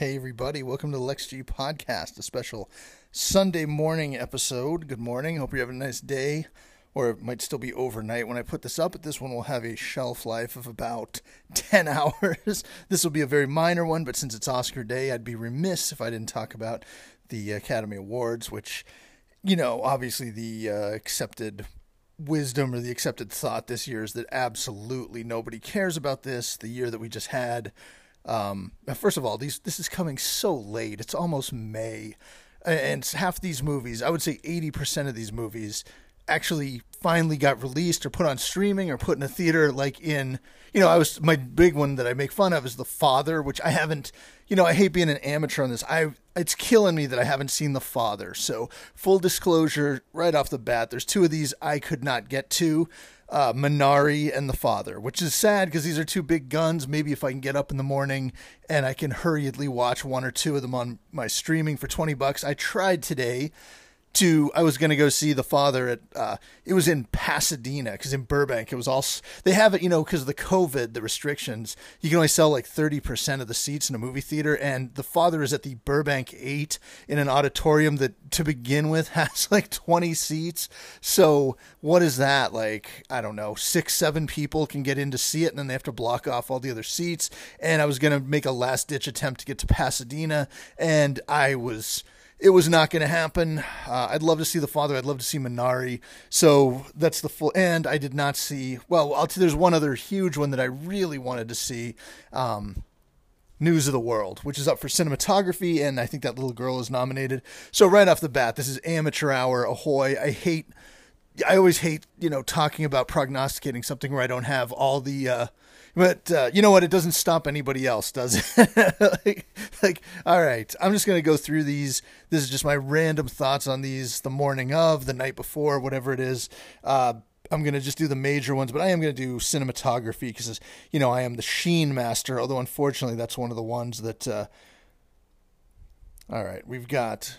Hey, everybody, welcome to the Lex G Podcast, a special Sunday morning episode. Good morning. Hope you're having a nice day, or it might still be overnight when I put this up, but this one will have a shelf life of about 10 hours. this will be a very minor one, but since it's Oscar Day, I'd be remiss if I didn't talk about the Academy Awards, which, you know, obviously the uh, accepted wisdom or the accepted thought this year is that absolutely nobody cares about this. The year that we just had um, first of all, these this is coming so late. It's almost May, and half these movies, I would say eighty percent of these movies, actually finally got released or put on streaming or put in a theater. Like in, you know, I was my big one that I make fun of is The Father, which I haven't. You know, I hate being an amateur on this. I it's killing me that I haven't seen The Father. So full disclosure, right off the bat, there's two of these I could not get to uh, Minari and the father, which is sad because these are two big guns. Maybe if I can get up in the morning and I can hurriedly watch one or two of them on my streaming for 20 bucks. I tried today to I was going to go see the father at uh, it was in Pasadena because in Burbank it was all they have it you know because of the COVID the restrictions. You can only sell like thirty percent of the seats in a movie theater and the father is at the Burbank Eight in an auditorium that to begin with has like twenty seats. So what is that? Like I don't know six seven people can get in to see it and then they have to block off all the other seats. And I was going to make a last ditch attempt to get to Pasadena and I was it was not going to happen. Uh, I'd love to see the father. I'd love to see Minari. So that's the full. And I did not see. Well, I'll there's one other huge one that I really wanted to see. Um, News of the World, which is up for cinematography, and I think that little girl is nominated. So right off the bat, this is amateur hour. Ahoy! I hate. I always hate you know talking about prognosticating something where I don't have all the. Uh, but uh, you know what? It doesn't stop anybody else, does it? like, like, all right, I'm just gonna go through these. This is just my random thoughts on these. The morning of, the night before, whatever it is. Uh, I'm gonna just do the major ones, but I am gonna do cinematography because you know I am the sheen master. Although unfortunately, that's one of the ones that. Uh, all right, we've got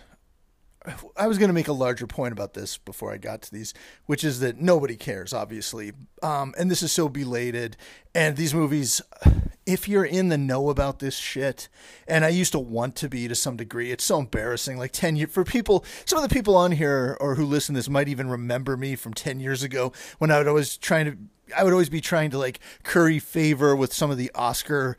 I was going to make a larger point about this before I got to these, which is that nobody cares, obviously. Um, and this is so belated. And these movies, if you're in the know about this shit, and I used to want to be to some degree, it's so embarrassing. Like 10 years, for people, some of the people on here or who listen to this might even remember me from 10 years ago when I would always trying to I would always be trying to like curry favor with some of the Oscar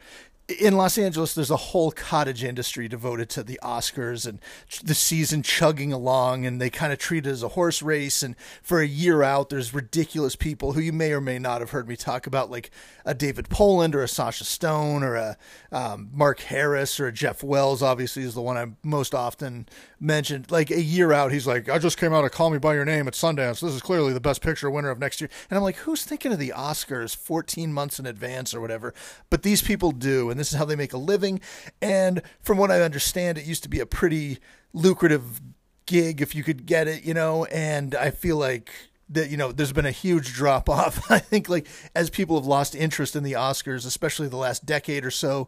in Los Angeles, there's a whole cottage industry devoted to the Oscars and the season chugging along, and they kind of treat it as a horse race. And for a year out, there's ridiculous people who you may or may not have heard me talk about, like a David Poland or a Sasha Stone or a um, Mark Harris or a Jeff Wells. Obviously, is the one I most often mentioned. Like a year out, he's like, "I just came out of Call Me by Your Name at Sundance. This is clearly the best picture winner of next year." And I'm like, "Who's thinking of the Oscars 14 months in advance or whatever?" But these people do and this is how they make a living. And from what I understand, it used to be a pretty lucrative gig if you could get it, you know. And I feel like that you know there's been a huge drop off. I think like as people have lost interest in the Oscars, especially the last decade or so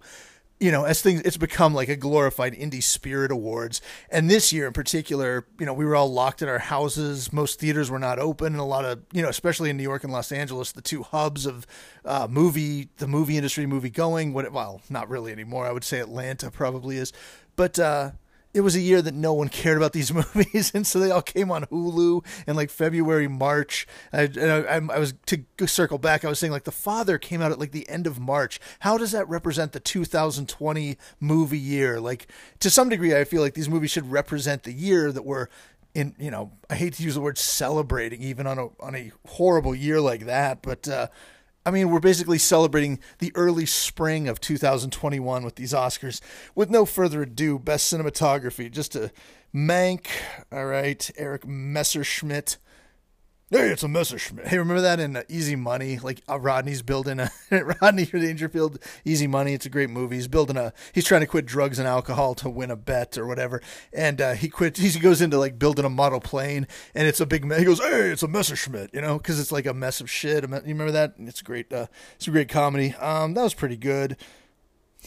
you know, as things, it's become like a glorified indie spirit awards. And this year in particular, you know, we were all locked in our houses. Most theaters were not open, and a lot of, you know, especially in New York and Los Angeles, the two hubs of uh, movie, the movie industry, movie going. What, well, not really anymore. I would say Atlanta probably is, but uh, it was a year that no one cared about these movies, and so they all came on Hulu in like February, March. I, I, I, was to circle back. I was saying like The Father came out at like the end of March. How does that represent the 2020 movie year? Like to some degree, I feel like these movies should represent the year that we're in. You know, I hate to use the word celebrating, even on a on a horrible year like that, but. Uh, I mean, we're basically celebrating the early spring of 2021 with these Oscars. With no further ado, best cinematography, just a Mank, all right, Erik Messerschmidt, Hey, it's a Messerschmitt. Hey, remember that in uh, Easy Money? Like uh, Rodney's building a Rodney Dangerfield. Easy Money. It's a great movie. He's building a. He's trying to quit drugs and alcohol to win a bet or whatever. And uh, he quit. He goes into like building a model plane, and it's a big. He goes, "Hey, it's a Messerschmitt," you know, because it's like a mess of shit. You remember that? It's a great. Uh, it's a great comedy. Um, that was pretty good.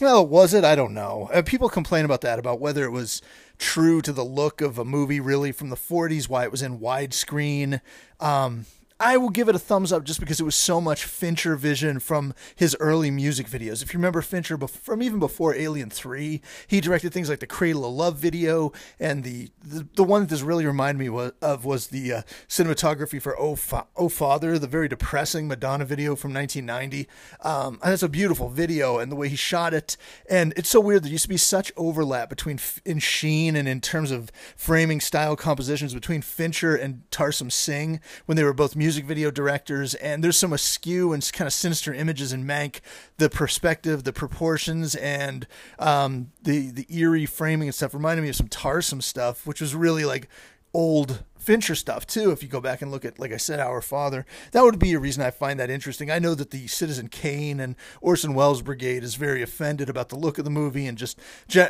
Well, was it? I don't know. Uh, people complain about that, about whether it was true to the look of a movie really from the 40s, why it was in widescreen. Um, I will give it a thumbs up just because it was so much Fincher vision from his early music videos. If you remember Fincher from even before Alien 3, he directed things like the Cradle of Love video and the the, the one that this really reminded me was, of was the uh, cinematography for oh, Fa- oh Father, the very depressing Madonna video from 1990. Um, and it's a beautiful video and the way he shot it. And it's so weird. There used to be such overlap between in Sheen and in terms of framing style compositions between Fincher and Tarsem Singh when they were both music video directors. And there's some askew and kind of sinister images in Mank, the perspective, the proportions, and um, the the eerie framing and stuff reminded me of some Tarsem stuff, which was really like old Fincher stuff too. If you go back and look at, like I said, Our Father, that would be a reason I find that interesting. I know that the Citizen Kane and Orson Welles Brigade is very offended about the look of the movie and just,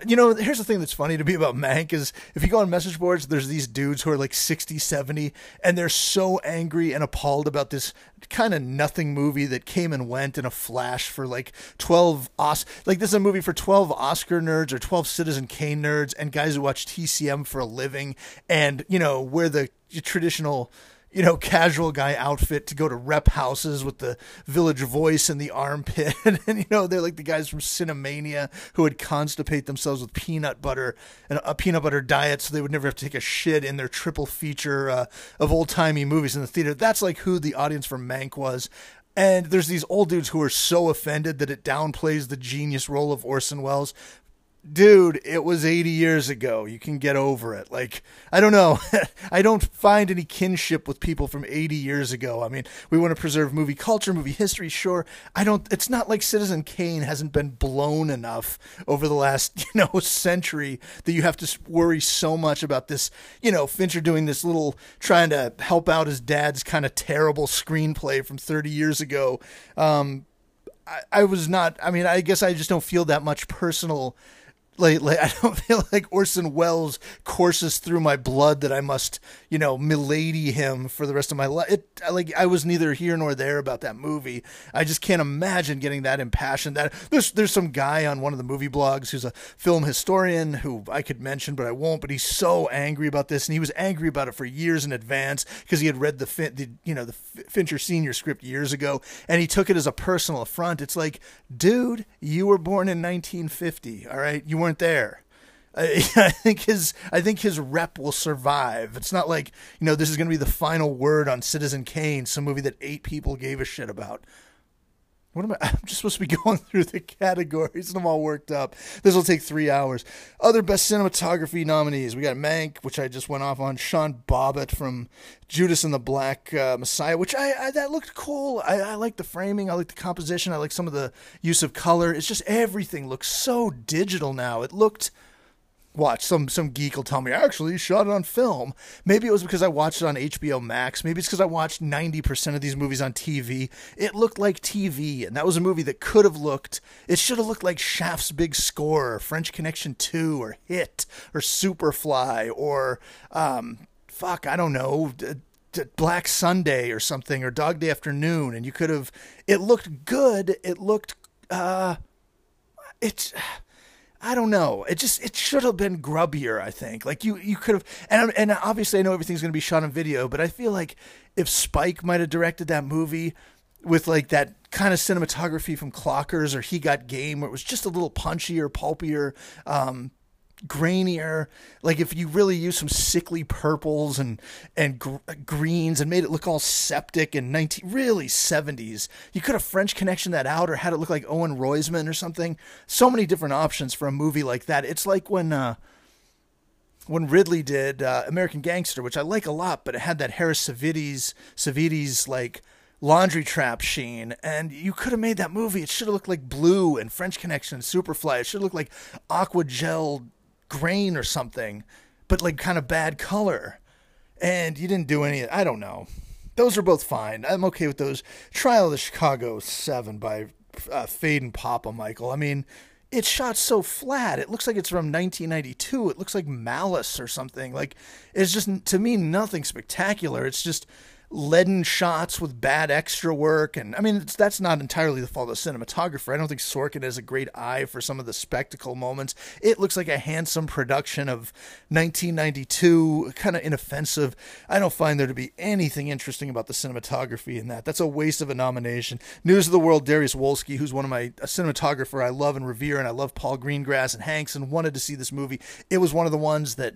you know, here's the thing that's funny to me about Mank is if you go on message boards, there's these dudes who are like 60, 70, and they're so angry and appalled about this kind of nothing movie that came and went in a flash for like 12 Os like this is a movie for 12 Oscar nerds or 12 Citizen Kane nerds and guys who watch TCM for a living and you know where the traditional you know, casual guy outfit to go to rep houses with the village voice and the armpit. and, you know, they're like the guys from Cinemania who would constipate themselves with peanut butter and a peanut butter diet so they would never have to take a shit in their triple feature uh, of old timey movies in the theater. That's like who the audience for Mank was. And there's these old dudes who are so offended that it downplays the genius role of Orson Welles dude, it was 80 years ago. You can get over it. Like, I don't know. I don't find any kinship with people from 80 years ago. I mean, we want to preserve movie culture, movie history, sure. I don't, it's not like Citizen Kane hasn't been blown enough over the last, you know, century that you have to worry so much about this, you know, Fincher doing this little, trying to help out his dad's kind of terrible screenplay from 30 years ago. Um, I, I was not, I mean, I guess I just don't feel that much personal lately. I don't feel like Orson Welles courses through my blood that I must, you know, milady him for the rest of my life. It like I was neither here nor there about that movie. I just can't imagine getting that impassioned. That there's there's some guy on one of the movie blogs who's a film historian who I could mention, but I won't. But he's so angry about this, and he was angry about it for years in advance because he had read the, fin- the you know the Fincher Senior script years ago, and he took it as a personal affront. It's like, dude, you were born in 1950. All right, you weren't weren't there. I, I think his I think his rep will survive. It's not like you know this is going to be the final word on Citizen Kane, some movie that eight people gave a shit about. What am I? I'm just supposed to be going through the categories and I'm all worked up. This will take three hours. Other best cinematography nominees: we got Mank, which I just went off on. Sean Bobbitt from Judas and the Black uh, Messiah, which I, I, that looked cool. I, I like the framing. I like the composition. I like some of the use of color. It's just everything looks so digital now. It looked watch. Some some geek will tell me actually he shot it on film. Maybe it was because I watched it on HBO Max. Maybe it's because I watched ninety percent of these movies on TV. It looked like TV, and that was a movie that could have looked. It should have looked like Shaft's Big Score, or French Connection Two, or Hit, or Superfly, or um, fuck, I don't know. Black Sunday or something, or Dog Day Afternoon, and you could have. It looked good. It looked. Uh, it's I don't know. It just it should have been grubbier. I think like you you could have and and obviously I know everything's going to be shot on video, but I feel like if Spike might have directed that movie with like that kind of cinematography from Clockers or He Got Game, where it was just a little punchier, pulpier. Um, grainier. Like if you really use some sickly purples and and gr- greens and made it look all septic and 19 really 70s. You could have French connection that out or had it look like Owen Roizman or something. So many different options for a movie like that. It's like when uh when Ridley did uh, American Gangster, which I like a lot, but it had that Harris Savides Savides like laundry trap sheen and you could have made that movie it should have looked like blue and french connection superfly it should look like aqua gel grain or something, but like kind of bad color. And you didn't do any. I don't know. Those are both fine. I'm okay with those. Trial of the Chicago Seven by uh, Phedon Papamichael. I mean, it's shot so flat. It looks like it's from 1992. It looks like Malice or something. Like it's just to me nothing spectacular. It's just leaden shots with bad extra work. And I mean, that's not entirely the fault of the cinematographer. I don't think Sorkin has a great eye for some of the spectacle moments. It looks like a handsome production of 1992, kind of inoffensive. I don't find there to be anything interesting about the cinematography in that. That's a waste of a nomination. News of the World, Dariusz Wolski, who's one of my a cinematographer I love and revere, and I love Paul Greengrass and Hanks, and wanted to see this movie. It was one of the ones that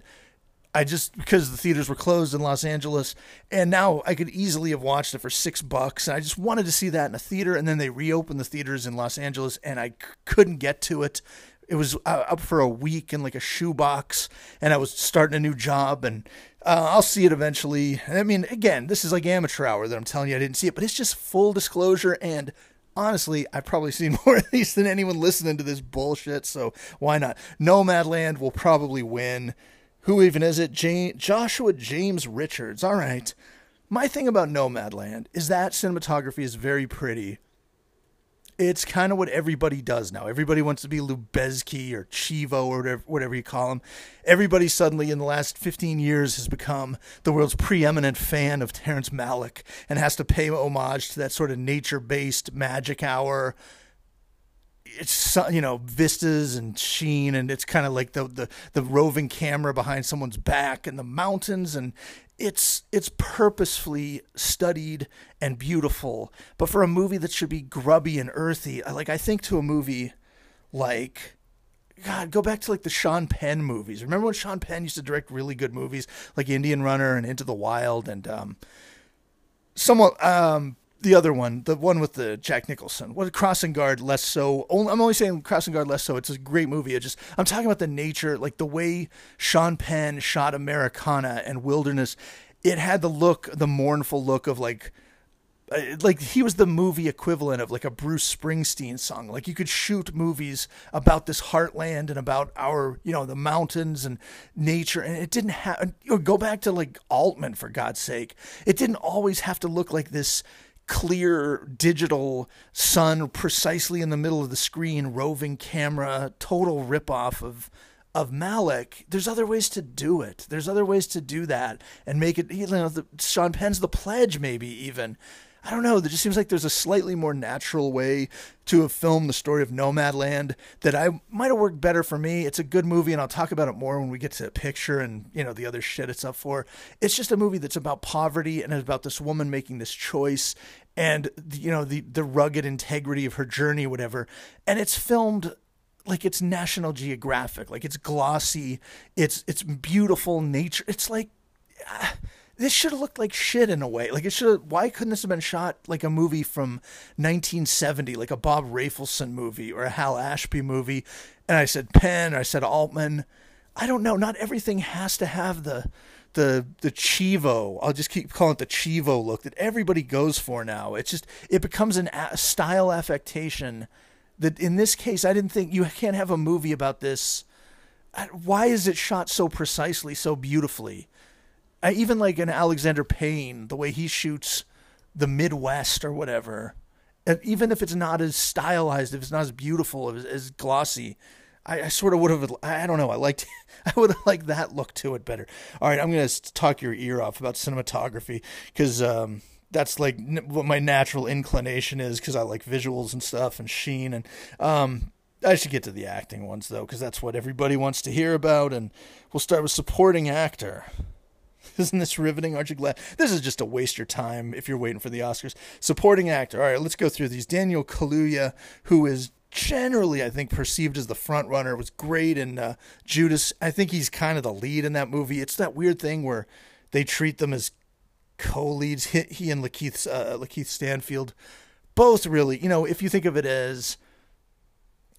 I just because the theaters were closed in Los Angeles, and now I could easily have watched it for six bucks. And I just wanted to see that in a theater, and then they reopened the theaters in Los Angeles, and I c- couldn't get to it. It was uh, up for a week in like a shoebox, and I was starting a new job, and uh, I'll see it eventually. I mean, again, this is like amateur hour that I'm telling you I didn't see it, but it's just full disclosure and honestly, I've probably seen more of these than anyone listening to this bullshit, so why not? Nomadland will probably win. Who even is it? Joshua James Richards. All right. My thing about Nomadland is that cinematography is very pretty. It's kind of what everybody does now. Everybody wants to be Lubezki or Chivo or whatever, whatever you call them. Everybody suddenly in the last 15 years has become the world's preeminent fan of Terrence Malick and has to pay homage to that sort of nature based magic hour it's you know vistas and sheen and it's kind of like the, the the roving camera behind someone's back and the mountains and it's it's purposefully studied and beautiful but for a movie that should be grubby and earthy like i think to a movie like God, go back to like the Sean Penn movies. Remember when Sean Penn used to direct really good movies like Indian Runner and Into the Wild and um, somewhat um, the other one, the one with the Jack Nicholson. What Crossing Guard less so. I'm only saying Crossing Guard less so. It's a great movie. It just I'm talking about the nature, like the way Sean Penn shot Americana and Wilderness. It had the look, the mournful look of like uh, like he was the movie equivalent of like a Bruce Springsteen song. Like you could shoot movies about this heartland and about our, you know, the mountains and nature, and it didn't have. Go back to like Altman for God's sake. It didn't always have to look like this clear digital sun precisely in the middle of the screen, roving camera, total ripoff of of Malick, There's other ways to do it. There's other ways to do that and make it. You know, the, Sean Penn's The Pledge, maybe even. I don't know. It just seems like there's a slightly more natural way to have filmed the story of Nomadland that I might have worked better for me. It's a good movie, and I'll talk about it more when we get to the picture and you know the other shit it's up for. It's just a movie that's about poverty and about this woman making this choice and you know the the rugged integrity of her journey, whatever. And it's filmed like it's National Geographic, like it's glossy, it's it's beautiful nature. It's like. Uh, this should have looked like shit in a way. Like it should. Why couldn't this have been shot like a movie from 1970, like a Bob Rafelson movie or a Hal Ashby movie? And I said Penn, or I said Altman. I don't know. Not everything has to have the the the chivo. I'll just keep calling it the chivo look that everybody goes for now. It's just it becomes an a style affectation. That in this case, I didn't think you can't have a movie about this. Why is it shot so precisely, so beautifully? I, even like an Alexander Payne, the way he shoots the Midwest or whatever, even if it's not as stylized, if it's not as beautiful, as, as glossy, I, I, sort of would have. I don't know. I liked. I would have liked that look to it better. All right, I'm gonna talk your ear off about cinematography because um, that's like what my natural inclination is because I like visuals and stuff and sheen and um, I should get to the acting ones though because that's what everybody wants to hear about and we'll start with supporting actor. Isn't this riveting? Aren't you glad? This is just a waste your time if you're waiting for the Oscars. Supporting actor. All right, let's go through these. Daniel Kaluuya, who is generally, I think, perceived as the front runner, was great in uh, Judas. I think he's kind of the lead in that movie. It's that weird thing where they treat them as co-leads. He, he and Lakeith, uh, Lakeith Stanfield, both really. You know, if you think of it as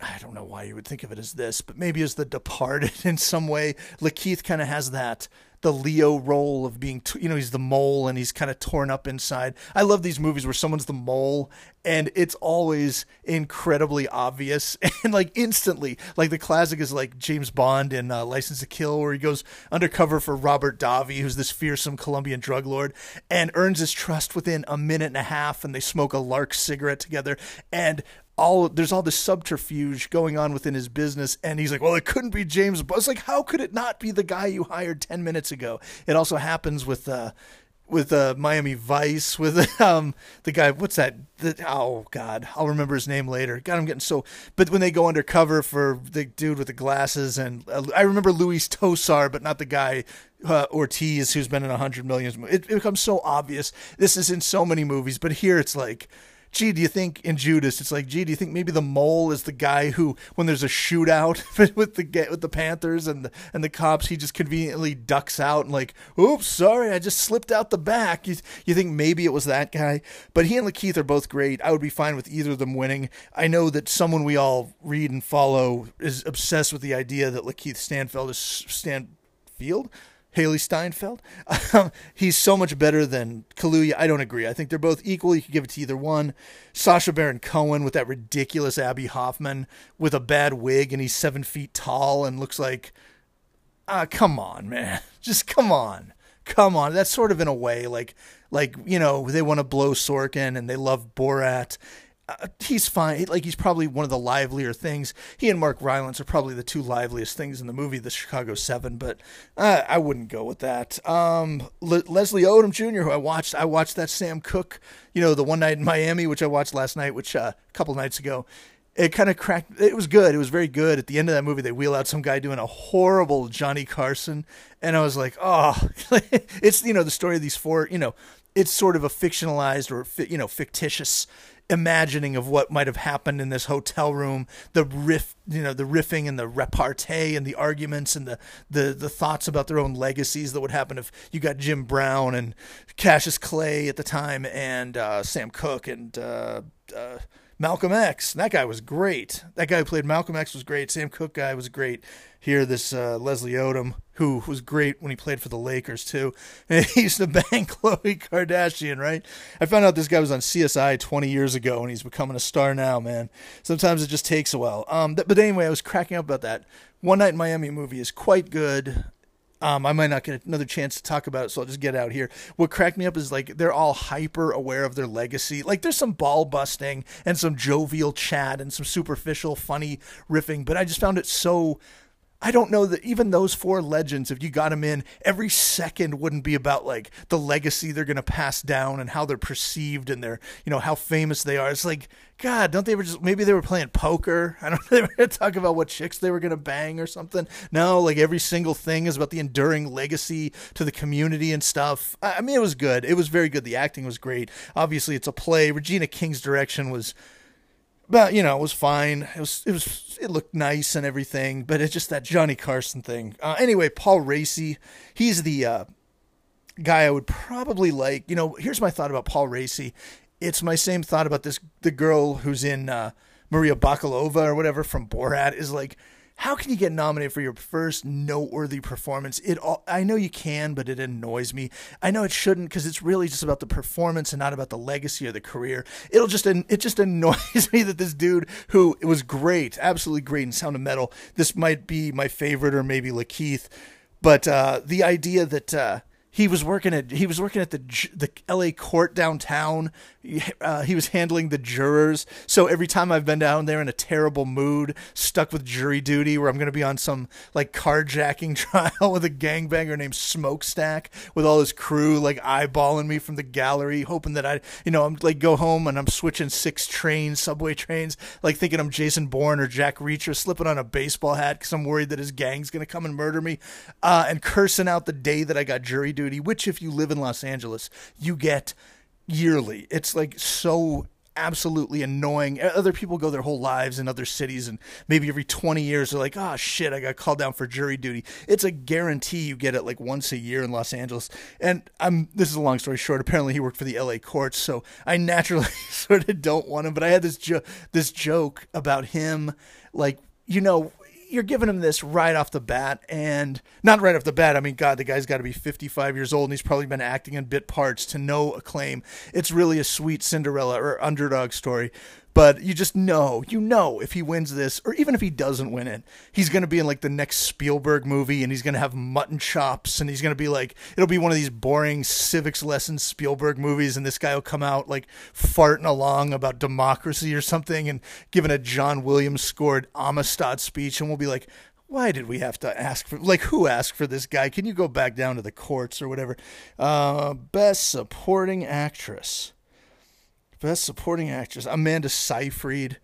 I don't know why you would think of it as this, but maybe as the departed in some way. Lakeith kind of has that the Leo role of being, you know, he's the mole and he's kind of torn up inside. I love these movies where someone's the mole and it's always incredibly obvious and like instantly. Like the classic is like James Bond in uh, License to Kill, where he goes undercover for Robert Davi, who's this fearsome Colombian drug lord, and earns his trust within a minute and a half, and they smoke a lark cigarette together. And all there's all this subterfuge going on within his business and he's like well it couldn't be james bond. It's like how could it not be the guy you hired 10 minutes ago? It also happens with uh with uh, Miami Vice with um the guy what's that the, oh god I'll remember his name later. God I'm getting so but when they go undercover for the dude with the glasses and uh, I remember Luis Tosar but not the guy uh, Ortiz who's been in a hundred millions it, it becomes so obvious. This is in so many movies but here it's like gee, do you think in Judas, it's like, gee, do you think maybe the mole is the guy who, when there's a shootout with the with the Panthers and the and the cops, he just conveniently ducks out and like, oops, sorry, I just slipped out the back. You, you think maybe it was that guy? But he and Lakeith are both great. I would be fine with either of them winning. I know that someone we all read and follow is obsessed with the idea that Lakeith Stanfield is Stanfield Hailee Steinfeld. Um, he's so much better than Kaluuya. I don't agree. I think they're both equal. You could give it to either one. Sacha Baron Cohen with that ridiculous Abbie Hoffman with a bad wig, and he's seven feet tall and looks like, ah, come on, man, just come on, come on. That's sort of in a way like, like you know, they want to blow Sorkin and they love Borat, uh, he's fine. Like he's probably one of the livelier things. He and Mark Rylance are probably the two liveliest things in the movie, The Chicago Seven. But uh, I wouldn't go with that. Um, Le- Leslie Odom Jr., who I watched, I watched that Sam Cooke, you know, the one night in Miami, which I watched last night, which uh, a couple nights ago. It kind of cracked. It was good. It was very good. At the end of that movie, they wheel out some guy doing a horrible Johnny Carson, and I was like, oh, it's you know the story of these four. You know, it's sort of a fictionalized or you know fictitious imagining of what might have happened in this hotel room, the riff, you know, the riffing and the repartee and the arguments and the, the, the thoughts about their own legacies that would happen if you got Jim Brown and Cassius Clay at the time and uh, Sam Cooke and uh, uh, Malcolm X. That guy was great. That guy who played Malcolm X was great. Sam Cooke guy was great. Here, this uh, Leslie Odom, who was great when he played for the Lakers too. And he used to bang Khloe Kardashian, right? I found out this guy was on CSI 20 years ago, and he's becoming a star now, man. Sometimes it just takes a while. Um, but anyway, I was cracking up about that. One Night in Miami movie is quite good. Um, I might not get another chance to talk about it, so I'll just get out here. What cracked me up is like they're all hyper aware of their legacy. Like there's some ball busting and some jovial chat and some superficial funny riffing, but I just found it so I don't know that even those four legends, if you got them in, every second wouldn't be about like the legacy they're going to pass down and how they're perceived and their, you know, how famous they are. It's like, God, don't they ever just, maybe they were playing poker. I don't know. They were going to talk about what chicks they were going to bang or something. No, like every single thing is about the enduring legacy to the community and stuff. I mean, it was good. It was very good. The acting was great. Obviously, it's a play. Regina King's direction was but you know, it was fine. It was it was it looked nice and everything, but it's just that Johnny Carson thing. Uh, anyway, Paul Raci, he's the uh, guy I would probably like. You know, here's my thought about Paul Raci. It's my same thought about this the girl who's in uh, Maria Bakalova or whatever from Borat is like how can you get nominated for your first noteworthy performance? It all, I know you can, but it annoys me. I know it shouldn't because it's really just about the performance and not about the legacy or the career. It'll just it just annoys me that this dude who was great, absolutely great in Sound of Metal, this might be my favorite or maybe Lakeith, but uh, the idea that. Uh, he was working at he was working at the the L.A. court downtown. Uh, he was handling the jurors. So every time I've been down there in a terrible mood, stuck with jury duty, where I'm going to be on some like carjacking trial with a gangbanger named Smokestack, with all his crew like eyeballing me from the gallery, hoping that I, you know, I'm like go home and I'm switching six trains, subway trains, like thinking I'm Jason Bourne or Jack Reacher, slipping on a baseball hat because I'm worried that his gang's going to come and murder me, uh, and cursing out the day that I got jury duty duty, which if you live in Los Angeles, you get yearly. It's like so absolutely annoying. Other people go their whole lives in other cities, and maybe every 20 years they're like, oh shit, I got called down for jury duty. It's a guarantee you get it like once a year in Los Angeles. And I'm this is a long story short. Apparently, he worked for the LA courts, so I naturally sort of don't want him. But I had this jo- this joke about him, like you know you're giving him this right off the bat, and not right off the bat. I mean, God, the guy's got to be 55 years old, and he's probably been acting in bit parts to no acclaim. It's really a sweet Cinderella or underdog story. But you just know, you know, if he wins this, or even if he doesn't win it, he's going to be in like the next Spielberg movie and he's going to have mutton chops and he's going to be like, it'll be one of these boring civics lesson Spielberg movies. And this guy will come out like farting along about democracy or something and giving a John Williams scored Amistad speech. And we'll be like, why did we have to ask for like who asked for this guy? Can you go back down to the courts or whatever? Uh, best supporting actress. Best supporting actress Amanda Seyfried.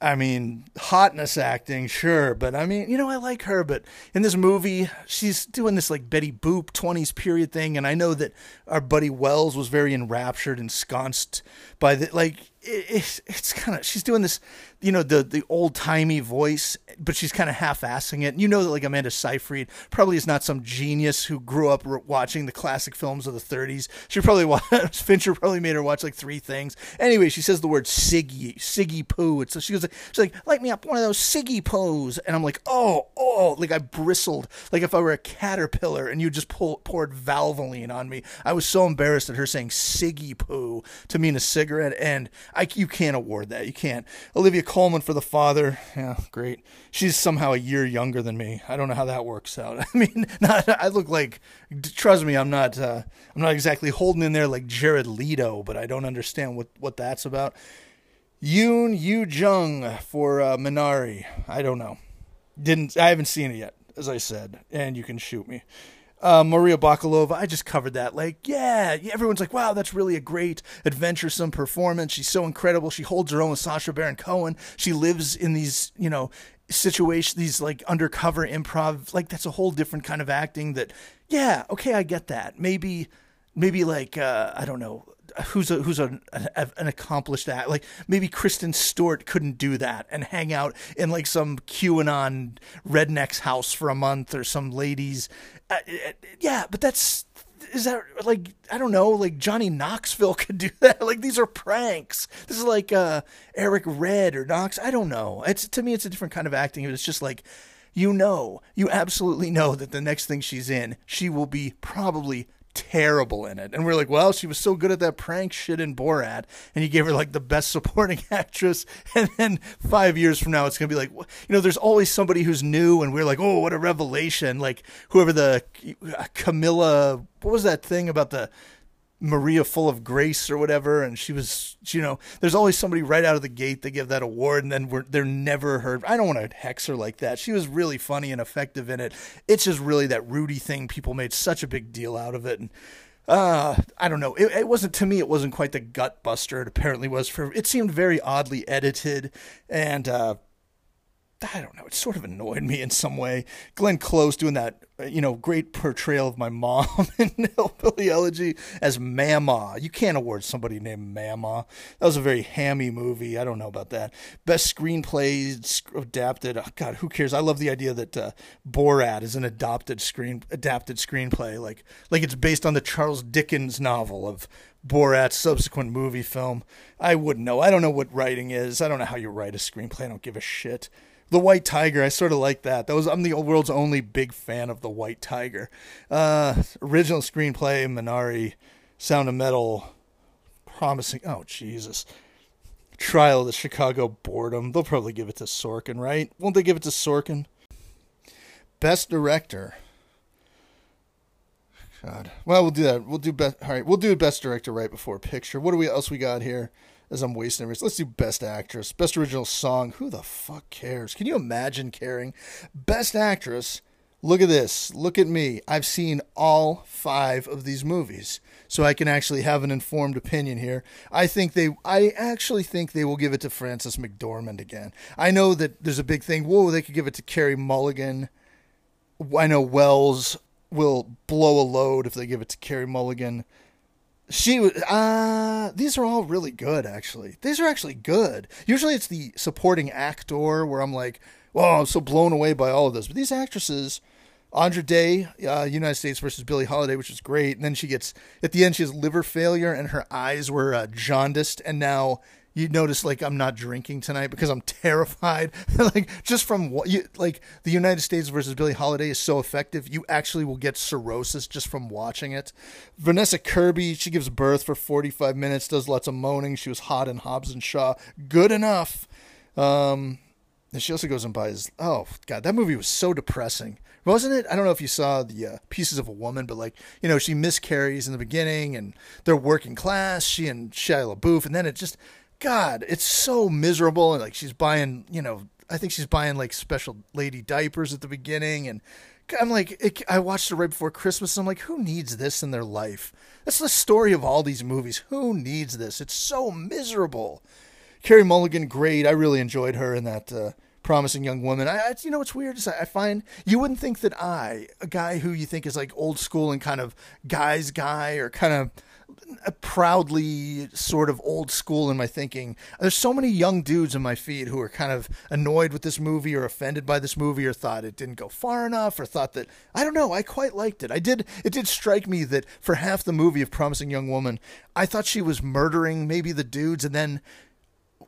I mean, hotness acting, sure, but I mean, you know, I like her, but in this movie, she's doing this like Betty Boop 20s period thing, and I know that our buddy Wells was very enraptured, ensconced by the like. It, it's it's kind of she's doing this you know the the old timey voice, but she's kind of half assing it. And you know that like Amanda Seyfried probably is not some genius who grew up watching the classic films of the 30s. She probably watched, Fincher probably made her watch like three things. Anyway, she says the word Siggy Siggy poo. and so she goes like she's like light me up one of those Siggy poos, and I'm like oh oh like I bristled like if I were a caterpillar and you just pull, poured Valvoline on me. I was so embarrassed at her saying Siggy poo to mean a cigarette, and I you can't award that. You can't. Olivia Colman for the father. Yeah, great. She's somehow a year younger than me. I don't know how that works out. I mean, not, I look like. Trust me, I'm not. Uh, I'm not exactly holding in there like Jared Leto, but I don't understand what what that's about. Youn Yuh-jung for uh, Minari. I don't know. Didn't. I haven't seen it yet, as I said, and you can shoot me. Uh, Maria Bakalova, I just covered that. Like, yeah, everyone's like, wow, that's really a great, adventuresome performance. She's so incredible. She holds her own with Sacha Baron Cohen. She lives in these, you know, situations, these like undercover improv. Like, that's a whole different kind of acting that, yeah, okay, I get that. Maybe, maybe like, uh, I don't know, who's a who's a, a, an accomplished act like maybe Kristen Stewart couldn't do that and hang out in like some QAnon redneck's house for a month or some ladies uh, uh, yeah but that's is that like I don't know like Johnny Knoxville could do that. Like these are pranks. This is like uh Eric André or Knox I don't know. It's to me it's a different kind of acting. It's just like you know you absolutely know that the next thing she's in she will be probably terrible in it. And we're like, well, she was so good at that prank shit in Borat, and you gave her like the best supporting actress. And then five years from now, it's gonna be like, you know, there's always somebody who's new, and we're like, oh, what a revelation! Like whoever the Camilla, what was that thing about the Maria full of grace or whatever, and she was, you know, there's always somebody right out of the gate they give that award, and then we're, they're never heard. I don't want to hex her like that. She was really funny and effective in it. It's just really that Rudy thing. People made such a big deal out of it, and uh, I don't know. It, it wasn't to me. It wasn't quite the gut buster it apparently was for. It seemed very oddly edited, and uh, I don't know. It sort of annoyed me in some way. Glenn Close doing that, uh, you know, great portrayal of my mom in Hillbilly Elegy as Mama. You can't award somebody named Mama. That was a very hammy movie. I don't know about that. Best screenplay adapted. Oh, God, who cares? I love the idea that uh, Borat is an adopted screen adapted screenplay, like like it's based on the Charles Dickens novel of Borat's subsequent movie film. I wouldn't know. I don't know what writing is. I don't know how you write a screenplay. I don't give a shit. The White Tiger, I sort of like that. That was I'm the world's only big fan of The White Tiger. Uh, original screenplay, Minari, Sound of Metal, promising. Oh Jesus, Trial of the Chicago Boredom. They'll probably give it to Sorkin, right? Won't they give it to Sorkin? Best Director. God. Well, we'll do that. We'll do best. All right, we'll do best director right before picture. What do we else we got here? As I'm wasting everything. Let's do Best Actress, Best Original Song. Who the fuck cares? Can you imagine caring? Best Actress. Look at this. Look at me. I've seen all five of these movies, so I can actually have an informed opinion here. I think they. I actually think they will give it to Frances McDormand again. I know that there's a big thing. Whoa, they could give it to Carey Mulligan. I know Wells will blow a load if they give it to Carey Mulligan. She was. Uh, these are all really good, actually. These are actually good. Usually, it's the supporting actor where I'm like, "Wow, I'm so blown away by all of this." But these actresses, Andra Day, uh, United States versus Billie Holiday, which is great, and then she gets at the end she has liver failure and her eyes were uh, jaundiced, and now you notice like I'm not drinking tonight because I'm terrified. like just from what you like the United States versus Billie Holiday is so effective. You actually will get cirrhosis just from watching it. Vanessa Kirby, she gives birth for 45 minutes, does lots of moaning. She was hot in Hobbs and Shaw. Good enough. Um, and she also goes and buys. Oh God, that movie was so depressing, wasn't it? I don't know if you saw the uh, Pieces of a Woman, but like you know, she miscarries in the beginning, and they're working class. She and Shia LaBeouf, and then it just God, it's so miserable. And like she's buying, you know, I think she's buying like special lady diapers at the beginning, and I'm like, it, I watched it right before Christmas. And I'm like, who needs this in their life? That's the story of all these movies. Who needs this? It's so miserable. Carey Mulligan, great. I really enjoyed her in that. Uh, promising young woman. I, I, you know what's weird is I, I find you wouldn't think that I, a guy who you think is like old school and kind of guy's guy or kind of proudly sort of old school in my thinking. There's so many young dudes in my feed who are kind of annoyed with this movie or offended by this movie or thought it didn't go far enough or thought that I don't know, I quite liked it. I did it did strike me that for half the movie of Promising Young Woman, I thought she was murdering maybe the dudes and then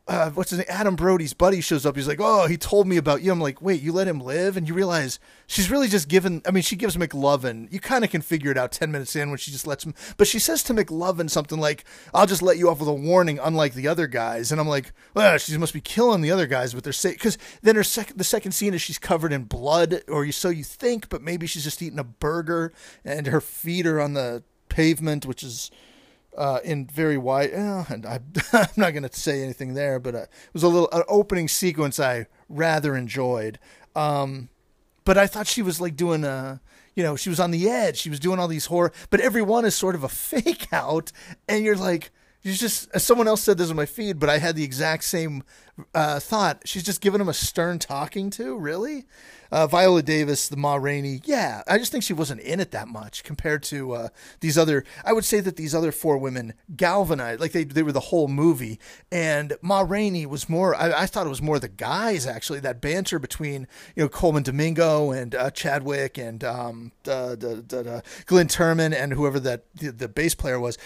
uh, what's his name? Adam Brody's buddy shows up. He's like, "Oh, he told me about you." I'm like, "Wait, you let him live?" And you realize she's really just given. I mean, she gives McLovin. You kind of can figure it out ten minutes in when she just lets him. But she says to McLovin something like, "I'll just let you off with a warning, unlike the other guys." And I'm like, "Well, she must be killing the other guys." But they're saying because then her second, the second scene is she's covered in blood, or you so you think, but maybe she's just eating a burger and her feet are on the pavement, which is uh, in very wide. Uh, and I, am not going to say anything there, but uh, it was a little an opening sequence I rather enjoyed. Um, but I thought she was like doing a, you know, she was on the edge. She was doing all these horror, but every one is sort of a fake out, and you're like, you just. Someone else said this in my feed, but I had the exact same uh, thought. She's just giving him a stern talking to. Really, uh, Viola Davis, the Ma Rainey, yeah, I just think she wasn't in it that much compared to uh, these other. I would say that these other four women galvanized, like they they were the whole movie. And Ma Rainey was more. I, I thought it was more the guys actually. That banter between you know Colman Domingo and uh, Chadwick and um, Glynn Turman and whoever that the, the bass player was.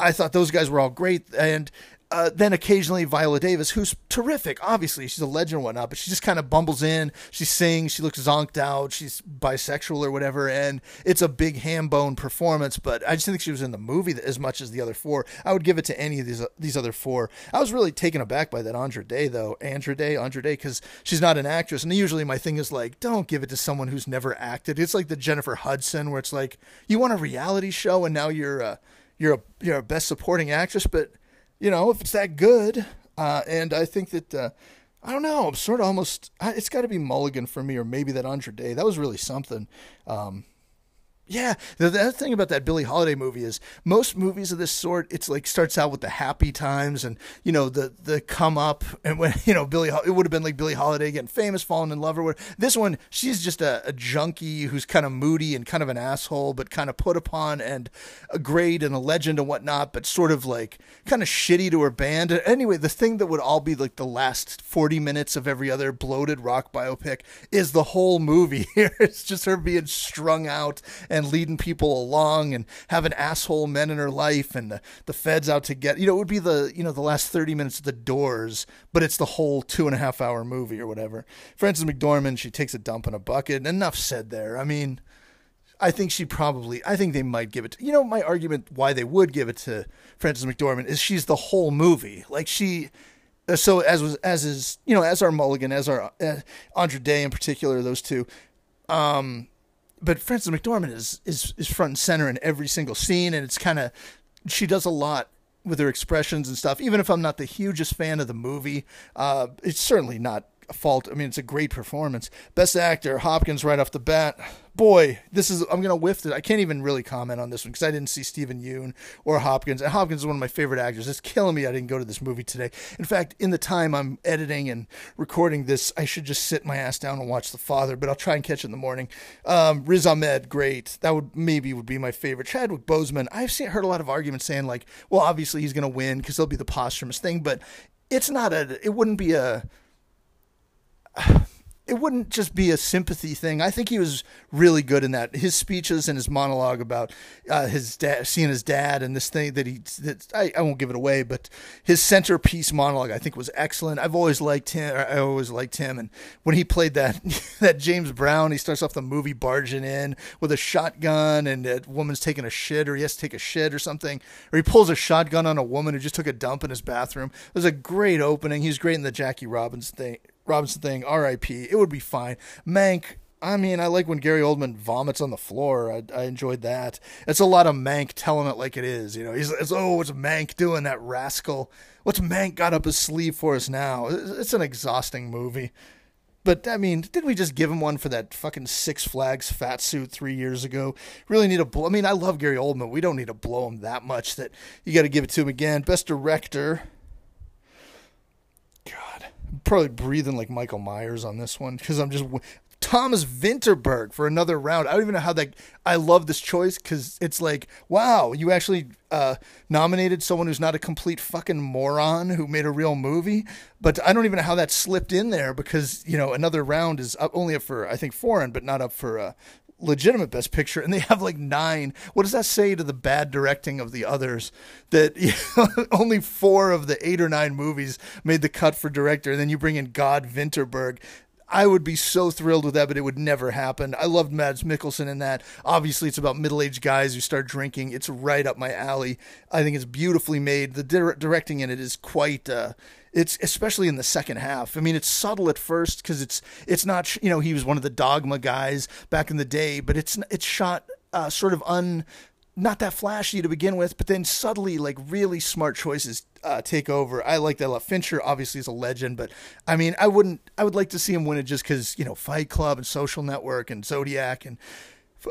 I thought those guys were all great, and uh, then occasionally Viola Davis, who's terrific. Obviously, she's a legend and whatnot, but she just kind of bumbles in. She sings. She looks zonked out. She's bisexual or whatever, and it's a big ham bone performance. But I just think she was in the movie as much as the other four. I would give it to any of these these other four. I was really taken aback by that Andra Day though, Andra Day, Andra Day, because she's not an actress, and usually my thing is like, don't give it to someone who's never acted. It's like the Jennifer Hudson, where it's like you want a reality show, and now you're a you're a you're a best supporting actress, but you know, if it's that good. Uh, and I think that, uh, I don't know, I'm sort of almost, it's got to be Mulligan for me, or maybe that Andra Day. That was really something. Um, yeah, the, the thing about that Billie Holiday movie is most movies of this sort, it's like starts out with the happy times and you know the the come up and when you know Billie, it would have been like Billie Holiday getting famous, falling in love or whatever. This one, she's just a, a junkie who's kind of moody and kind of an asshole, but kind of put upon and a great and a legend and whatnot, but sort of like kind of shitty to her band. Anyway, the thing that would all be like the last forty minutes of every other bloated rock biopic is the whole movie. Here, it's just her being strung out. And and leading people along and having asshole men in her life and the, the feds out to get you know it would be the you know the last 30 minutes of the doors but it's the whole two and a half hour movie or whatever frances mcdormand she takes a dump in a bucket enough said there i mean I think she probably. I think they might give it. To, you know, my argument why they would give it to Frances McDormand is she's the whole movie. Like she, uh, so as was as is you know as our Mulligan as our uh, Andra Day in particular those two. Um, but Frances McDormand is is is front and center in every single scene, and it's kind of she does a lot with her expressions and stuff. Even if I'm not the hugest fan of the movie, uh, it's certainly not a fault. I mean, it's a great performance. Best actor, Hopkins, right off the bat. Boy, this is I'm gonna whiff it. I can't even really comment on this one because I didn't see Steven Yeun or Hopkins. And Hopkins is one of my favorite actors. It's killing me I didn't go to this movie today. In fact, in the time I'm editing and recording this, I should just sit my ass down and watch The Father. But I'll try and catch it in the morning. Um, Riz Ahmed, great. That would maybe would be my favorite. Chadwick Boseman. I've seen heard a lot of arguments saying like, well, obviously he's gonna win because there'll be the posthumous thing, but it's not a. It wouldn't be a it wouldn't just be a sympathy thing. I think he was really good in that. His speeches and his monologue about uh, his dad, seeing his dad, and this thing that he, that I, I, won't give it away, but his centerpiece monologue I think was excellent. I've always liked him. I always liked him, and when he played that that James Brown, he starts off the movie barging in with a shotgun, and a woman's taking a shit, or he has to take a shit or something, or he pulls a shotgun on a woman who just took a dump in his bathroom. It was a great opening. He's great in the Jackie Robbins thing Robinson thing, R.I.P. It would be fine. Mank, I mean, I like when Gary Oldman vomits on the floor. I, I enjoyed that. It's a lot of Mank telling it like it is. You know, he's it's, oh, what's Mank doing? That rascal. What's Mank got up his sleeve for us now? It's an exhausting movie. But I mean, didn't we just give him one for that fucking Six Flags fat suit three years ago? Really need to blow. I mean, I love Gary Oldman. We don't need to blow him that much that you got to give it to him again. Best director. Probably breathing like Michael Myers on this one because I'm just Thomas Vinterberg for another round. I don't even know how that. I love this choice because it's like, wow, you actually uh, nominated someone who's not a complete fucking moron who made a real movie. But I don't even know how that slipped in there because you know another round is up only up for I think foreign, but not up for uh, legitimate best picture and they have like nine what does that say to the bad directing of the others that you know, only four of the eight or nine movies made the cut for director and then you bring in god vinterberg I would be so thrilled with that, but it would never happen. I loved Mads Mikkelsen in that. Obviously, it's about middle aged guys who start drinking. It's right up my alley. I think it's beautifully made. The di- directing in it is quite. Uh, it's especially in the second half. I mean, it's subtle at first because it's it's not you know he was one of the dogma guys back in the day, but it's it's shot uh, sort of un not that flashy to begin with, but then subtly, like really smart choices uh, take over. I like that a lot. Fincher obviously is a legend, but I mean, I wouldn't. I would like to see him win it just because you know Fight Club and Social Network and Zodiac and.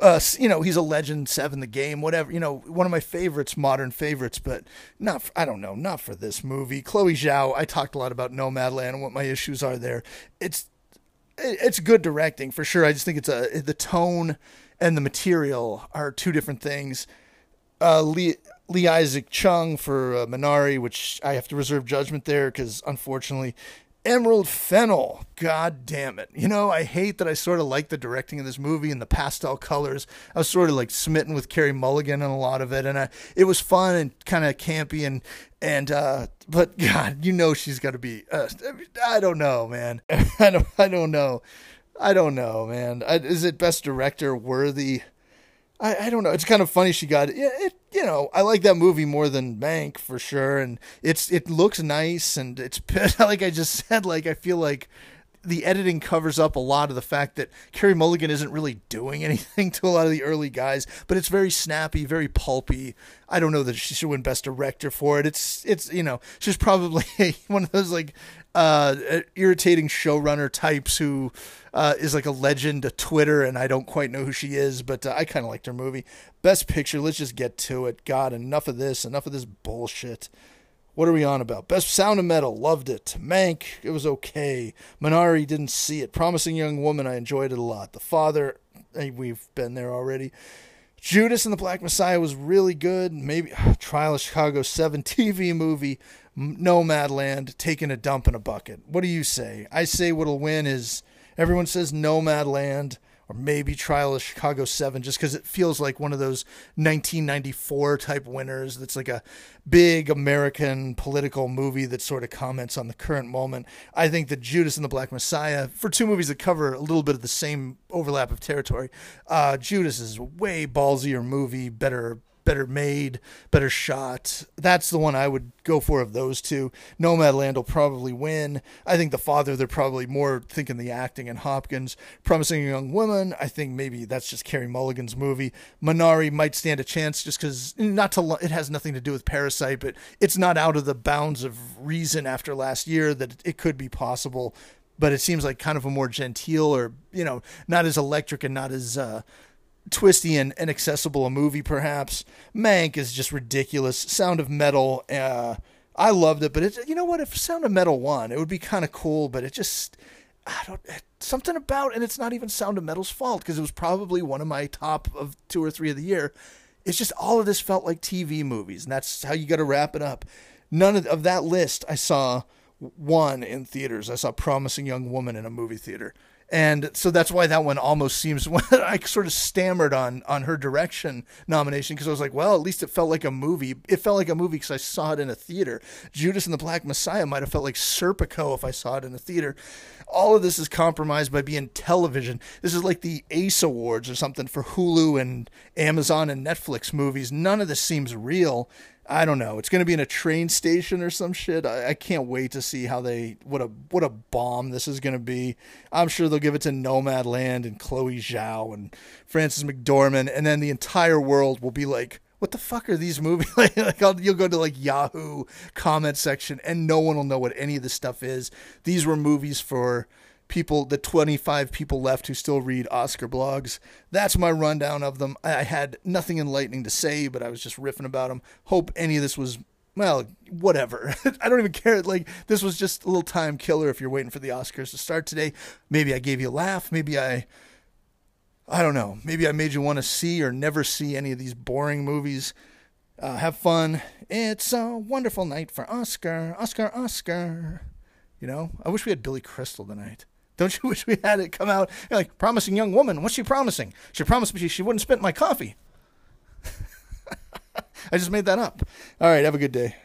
Uh, you know, he's a legend, seven the game, whatever. You know, one of my favorites, modern favorites, but not. For, I don't know, not for this movie. Chloe Zhao. I talked a lot about Nomadland and what my issues are there. It's it's good directing for sure. I just think it's a the tone and the material are two different things. Uh, Lee, Lee Isaac Chung for uh, Minari, which I have to reserve judgment there because unfortunately, Emerald Fennell. god damn it. You know, I hate that I sort of like the directing of this movie and the pastel colors. I was sort of like smitten with Carey Mulligan and a lot of it, and I, it was fun and kind of campy and and uh, but God, you know she's got to be. Uh, I don't know, man. I don't. I don't know. I don't know, man. I, is it best director worthy? I, I don't know. It's kind of funny she got it. You know, I like that movie more than Mank for sure, and it's it looks nice and it's like I just said. Like I feel like the editing covers up a lot of the fact that Carey Mulligan isn't really doing anything to a lot of the early guys, but it's very snappy, very pulpy. I don't know that she should win Best Director for it. It's it's you know she's probably one of those like uh, irritating showrunner types who uh, is like a legend to Twitter, and I don't quite know who she is, but uh, I kind of liked her movie. Best Picture. Let's just get to it. God, enough of this. Enough of this bullshit. What are we on about? Best Sound of Metal, loved it. Mank, it was okay. Minari didn't see it. Promising Young Woman, I enjoyed it a lot. The Father, eh, we've been there already. Judas and the Black Messiah was really good. Maybe Trial of Chicago 7 TV movie. Nomadland taking a dump in a bucket. What do you say? I say what'll win is everyone says Nomadland or maybe Trial of Chicago 7 just because it feels like one of those 1994 type winners that's like a big American political movie that sort of comments on the current moment. I think that Judas and the Black Messiah, for two movies that cover a little bit of the same overlap of territory, uh, Judas is way ballsier movie, better better made, better shot. That's the one I would go for of those two. Nomadland will probably win. I think The Father, they're probably more thinking the acting and Hopkins. Promising Young Woman, I think maybe that's just Carey Mulligan's movie. Minari might stand a chance just because not to it has nothing to do with Parasite, but it's not out of the bounds of reason after last year that it could be possible. But it seems like kind of a more genteel or, you know, not as electric and not as uh, twisty and inaccessible a movie, perhaps. Mank is just ridiculous. Sound of Metal, uh, I loved it, but it, you know what? If Sound of Metal won, it would be kind of cool, but it just, I don't, something about, and it's not even Sound of Metal's fault because it was probably one of my top of two or three of the year. It's just all of this felt like TV movies, and that's how you got to wrap it up. None of, of that list I saw one in theaters. I saw Promising Young Woman in a movie theater and so that's why that one almost seems I sort of stammered on on her direction nomination because I was like, well, at least it felt like a movie. It felt like a movie because I saw it in a theater. Judas and the Black Messiah might have felt like Serpico if I saw it in a theater. All of this is compromised by being television. This is like the Ace Awards or something for Hulu and Amazon and Netflix movies. None of this seems real. I don't know. It's going to be in a train station or some shit. I, I, can't wait to see how they what a what a bomb this is going to be. I'm sure they'll give it to Nomadland and Chloe Zhao and Frances McDormand, and then the entire world will be like, "What the fuck are these movies?" like, like you'll go to like Yahoo comment section, and no one will know what any of this stuff is. These were movies for people, the 25 people left who still read Oscar blogs. That's my rundown of them. I had nothing enlightening to say, but I was just riffing about them. Hope any of this was, well, whatever. I don't even care. Like, this was just a little time killer if you're waiting for the Oscars to start today. Maybe I gave you a laugh. Maybe I. I don't know. Maybe I made you want to see or never see any of these boring movies. Uh, have fun. It's a wonderful night for Oscar. Oscar, Oscar. You know, I wish we had Billy Crystal tonight. Don't you wish we had it come out You're like promising young woman? What's she promising? She promised me she wouldn't spit my coffee. I just made that up. All right, have a good day.